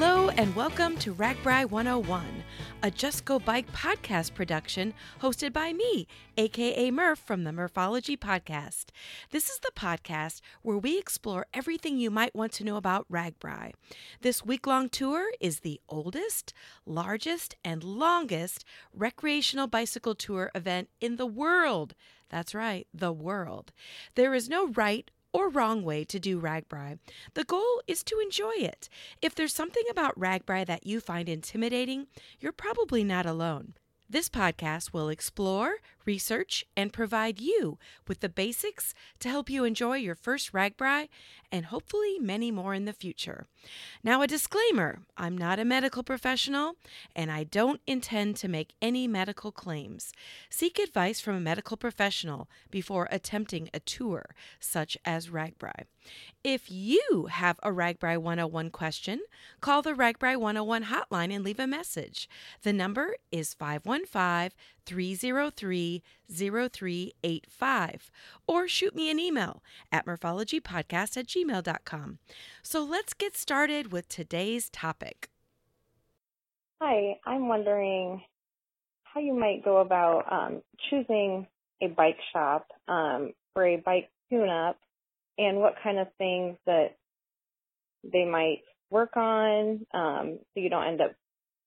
Hello and welcome to RAGBRAI 101, a Just Go Bike podcast production hosted by me, aka Murph from the Murphology Podcast. This is the podcast where we explore everything you might want to know about RAGBRAI. This week long tour is the oldest, largest, and longest recreational bicycle tour event in the world. That's right, the world. There is no right or wrong way to do RAGBRAI. The goal is to enjoy it. If there's something about RAGBRAI that you find intimidating, you're probably not alone. This podcast will explore, research, and provide you with the basics to help you enjoy your first RAGBRAI and hopefully many more in the future. Now, a disclaimer I'm not a medical professional and I don't intend to make any medical claims. Seek advice from a medical professional before attempting a tour such as RAGBRAI. If you have a RAGBRAI 101 question, call the RAGBRAI 101 hotline and leave a message. The number is 515 303 0385 or shoot me an email at murphologypodcast at gmail.com. So let's get started with today's topic. Hi, I'm wondering how you might go about um, choosing a bike shop um, for a bike tune-up and what kind of things that they might work on um, so you don't end up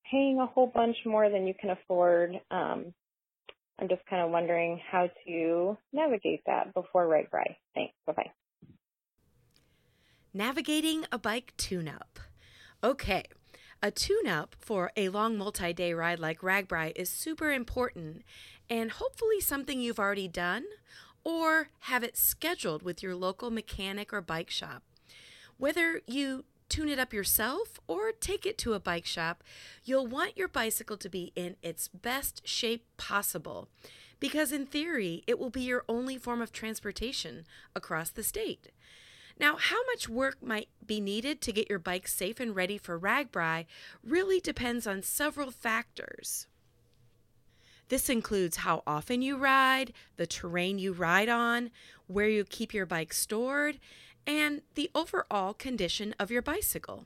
paying a whole bunch more than you can afford. Um, I'm just kind of wondering how to navigate that before RAGBRAI. Thanks. Bye bye. Navigating a bike tune up. Okay. A tune up for a long multi day ride like RAGBRAI is super important and hopefully something you've already done or have it scheduled with your local mechanic or bike shop. Whether you tune it up yourself or take it to a bike shop, you'll want your bicycle to be in its best shape possible because, in theory, it will be your only form of transportation across the state. Now, how much work might be needed to get your bike safe and ready for RAGBRAI really depends on several factors. This includes how often you ride, the terrain you ride on, where you keep your bike stored, and the overall condition of your bicycle.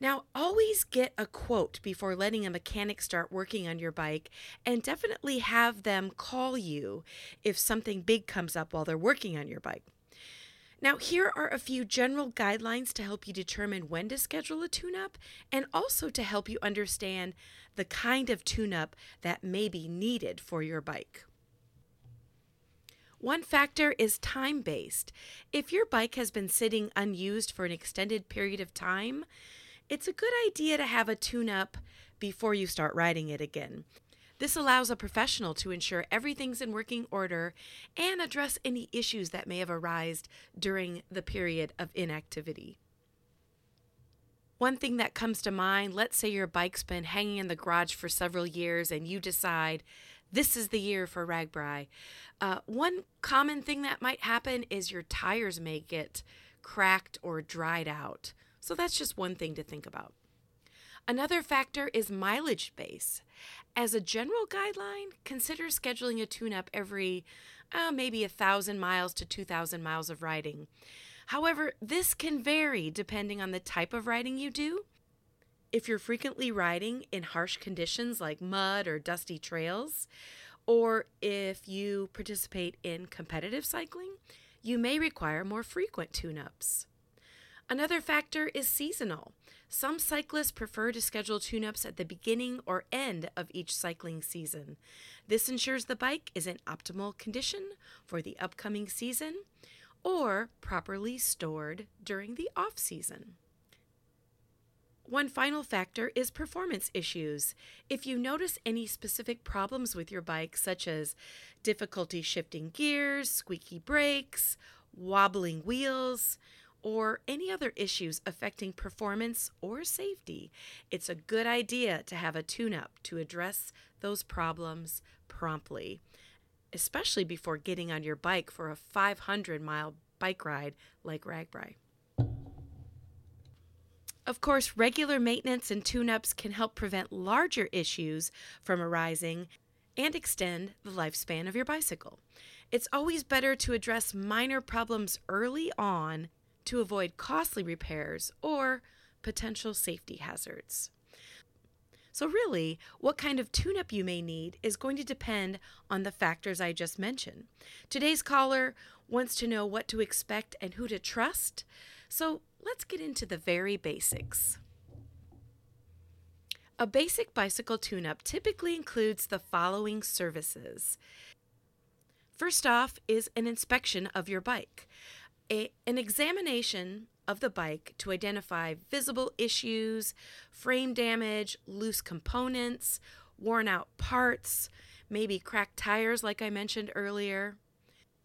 Now, always get a quote before letting a mechanic start working on your bike, and definitely have them call you if something big comes up while they're working on your bike. Now, here are a few general guidelines to help you determine when to schedule a tune up and also to help you understand the kind of tune up that may be needed for your bike. One factor is time based. If your bike has been sitting unused for an extended period of time, it's a good idea to have a tune up before you start riding it again. This allows a professional to ensure everything's in working order and address any issues that may have arisen during the period of inactivity. One thing that comes to mind let's say your bike's been hanging in the garage for several years and you decide this is the year for RAGBRAI. Uh, one common thing that might happen is your tires may get cracked or dried out. So that's just one thing to think about. Another factor is mileage base. As a general guideline, consider scheduling a tune up every uh, maybe a thousand miles to 2,000 miles of riding. However, this can vary depending on the type of riding you do if you're frequently riding in harsh conditions like mud or dusty trails, or if you participate in competitive cycling, you may require more frequent tune ups. Another factor is seasonal. Some cyclists prefer to schedule tune ups at the beginning or end of each cycling season. This ensures the bike is in optimal condition for the upcoming season or properly stored during the off season. One final factor is performance issues. If you notice any specific problems with your bike, such as difficulty shifting gears, squeaky brakes, wobbling wheels, or any other issues affecting performance or safety, it's a good idea to have a tune up to address those problems promptly, especially before getting on your bike for a 500 mile bike ride like RAGBRAI. Of course, regular maintenance and tune ups can help prevent larger issues from arising and extend the lifespan of your bicycle. It's always better to address minor problems early on to avoid costly repairs or potential safety hazards. So, really, what kind of tune up you may need is going to depend on the factors I just mentioned. Today's caller wants to know what to expect and who to trust. So, let's get into the very basics. A basic bicycle tune up typically includes the following services. First off is an inspection of your bike. A, an examination of the bike to identify visible issues, frame damage, loose components, worn out parts, maybe cracked tires, like I mentioned earlier.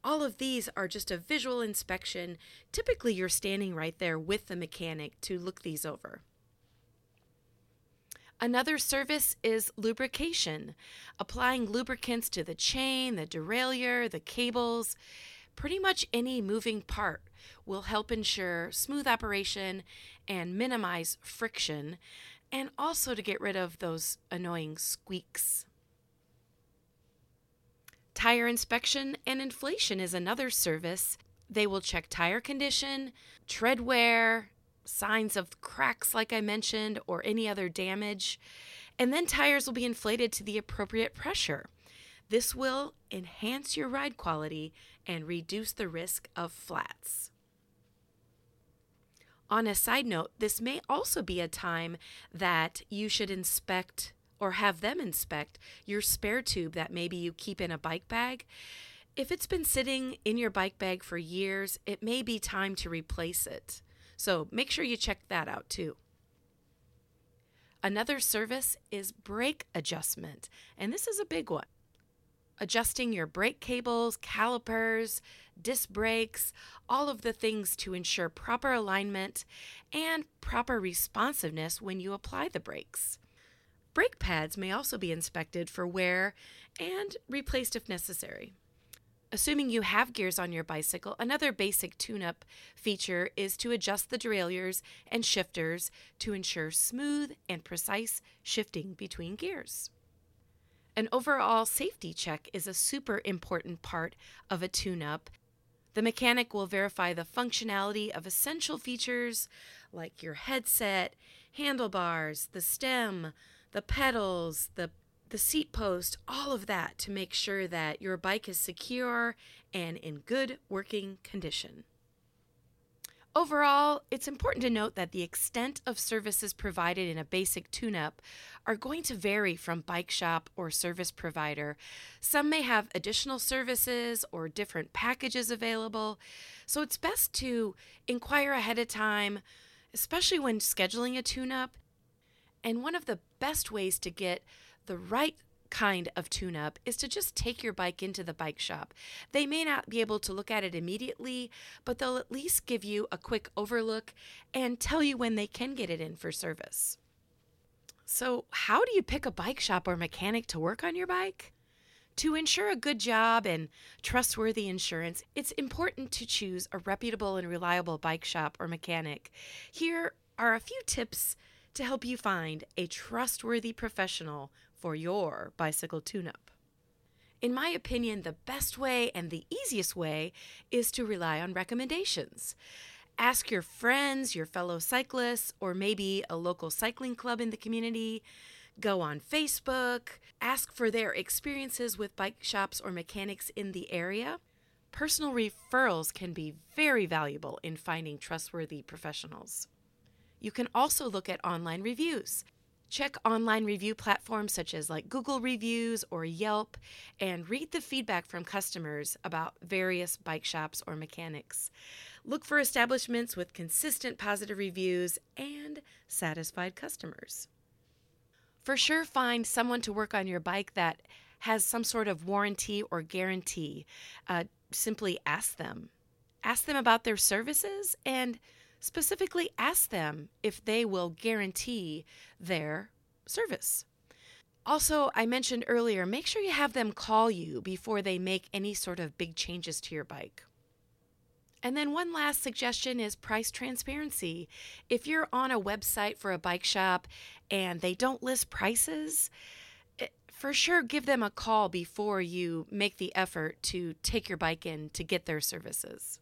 All of these are just a visual inspection. Typically, you're standing right there with the mechanic to look these over. Another service is lubrication, applying lubricants to the chain, the derailleur, the cables. Pretty much any moving part will help ensure smooth operation and minimize friction, and also to get rid of those annoying squeaks. Tire inspection and inflation is another service. They will check tire condition, tread wear, signs of cracks, like I mentioned, or any other damage. And then tires will be inflated to the appropriate pressure. This will enhance your ride quality and reduce the risk of flats. On a side note, this may also be a time that you should inspect or have them inspect your spare tube that maybe you keep in a bike bag. If it's been sitting in your bike bag for years, it may be time to replace it. So make sure you check that out too. Another service is brake adjustment, and this is a big one adjusting your brake cables, calipers, disc brakes, all of the things to ensure proper alignment and proper responsiveness when you apply the brakes. Brake pads may also be inspected for wear and replaced if necessary. Assuming you have gears on your bicycle, another basic tune up feature is to adjust the derailleurs and shifters to ensure smooth and precise shifting between gears. An overall safety check is a super important part of a tune up. The mechanic will verify the functionality of essential features like your headset, handlebars, the stem, the pedals, the the seat post, all of that to make sure that your bike is secure and in good working condition. Overall, it's important to note that the extent of services provided in a basic tune up are going to vary from bike shop or service provider. Some may have additional services or different packages available, so it's best to inquire ahead of time, especially when scheduling a tune up. And one of the best ways to get the right kind of tune up is to just take your bike into the bike shop. They may not be able to look at it immediately, but they'll at least give you a quick overlook and tell you when they can get it in for service. So, how do you pick a bike shop or mechanic to work on your bike? To ensure a good job and trustworthy insurance, it's important to choose a reputable and reliable bike shop or mechanic. Here are a few tips to help you find a trustworthy professional for your bicycle tune up. In my opinion, the best way and the easiest way is to rely on recommendations. Ask your friends, your fellow cyclists, or maybe a local cycling club in the community. Go on Facebook, ask for their experiences with bike shops or mechanics in the area. Personal referrals can be very valuable in finding trustworthy professionals. You can also look at online reviews. Check online review platforms such as like Google Reviews or Yelp and read the feedback from customers about various bike shops or mechanics. Look for establishments with consistent positive reviews and satisfied customers. For sure, find someone to work on your bike that has some sort of warranty or guarantee. Uh, simply ask them. Ask them about their services and specifically ask them if they will guarantee their service. Also, I mentioned earlier, make sure you have them call you before they make any sort of big changes to your bike. And then, one last suggestion is price transparency. If you're on a website for a bike shop and they don't list prices, eh, for sure give them a call before you make the effort to take your bike in to get their services.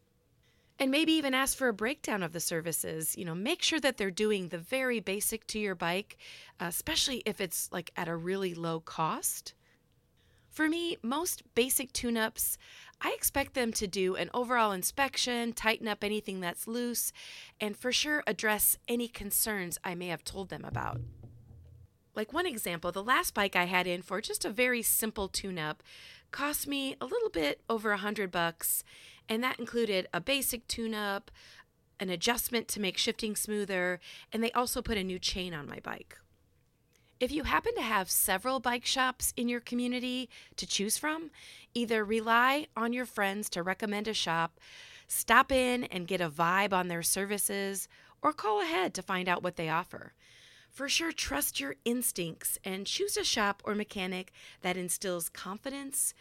And maybe even ask for a breakdown of the services. You know, make sure that they're doing the very basic to your bike, uh, especially if it's like at a really low cost. For me, most basic tune ups, I expect them to do an overall inspection, tighten up anything that's loose, and for sure address any concerns I may have told them about. Like one example, the last bike I had in for just a very simple tune up cost me a little bit over a hundred bucks, and that included a basic tune up, an adjustment to make shifting smoother, and they also put a new chain on my bike. If you happen to have several bike shops in your community to choose from, either rely on your friends to recommend a shop, stop in and get a vibe on their services, or call ahead to find out what they offer. For sure, trust your instincts and choose a shop or mechanic that instills confidence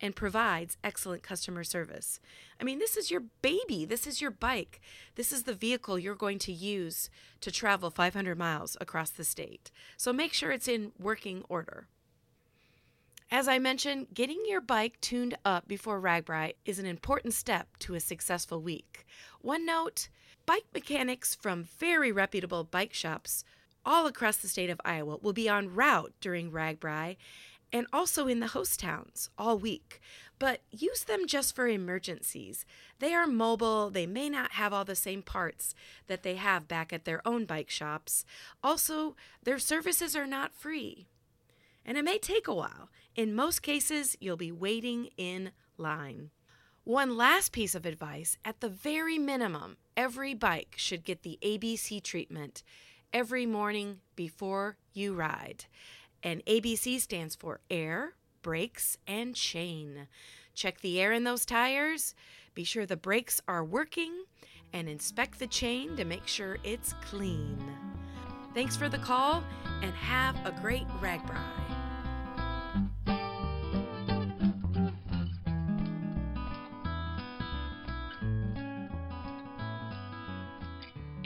and provides excellent customer service. I mean, this is your baby. This is your bike. This is the vehicle you're going to use to travel 500 miles across the state. So make sure it's in working order. As I mentioned, getting your bike tuned up before RAGBRAI is an important step to a successful week. One note bike mechanics from very reputable bike shops all across the state of Iowa will be en route during RAGBRAI and also in the host towns all week. But use them just for emergencies. They are mobile, they may not have all the same parts that they have back at their own bike shops. Also, their services are not free. And it may take a while. In most cases, you'll be waiting in line. One last piece of advice at the very minimum, every bike should get the ABC treatment every morning before you ride. And ABC stands for air, brakes, and chain. Check the air in those tires, be sure the brakes are working, and inspect the chain to make sure it's clean. Thanks for the call and have a great RAGBRAI.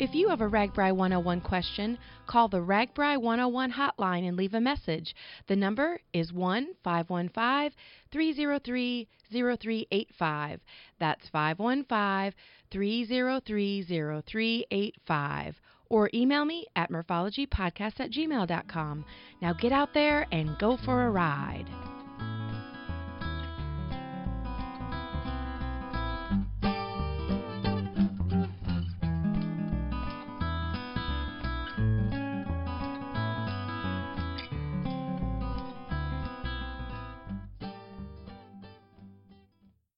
If you have a RAGBRAI 101 question, call the RAGBRAI 101 hotline and leave a message. The number is 1 515 303 0385. That's 515 303 0385. Or email me at murphologypodcast at gmail.com. Now get out there and go for a ride.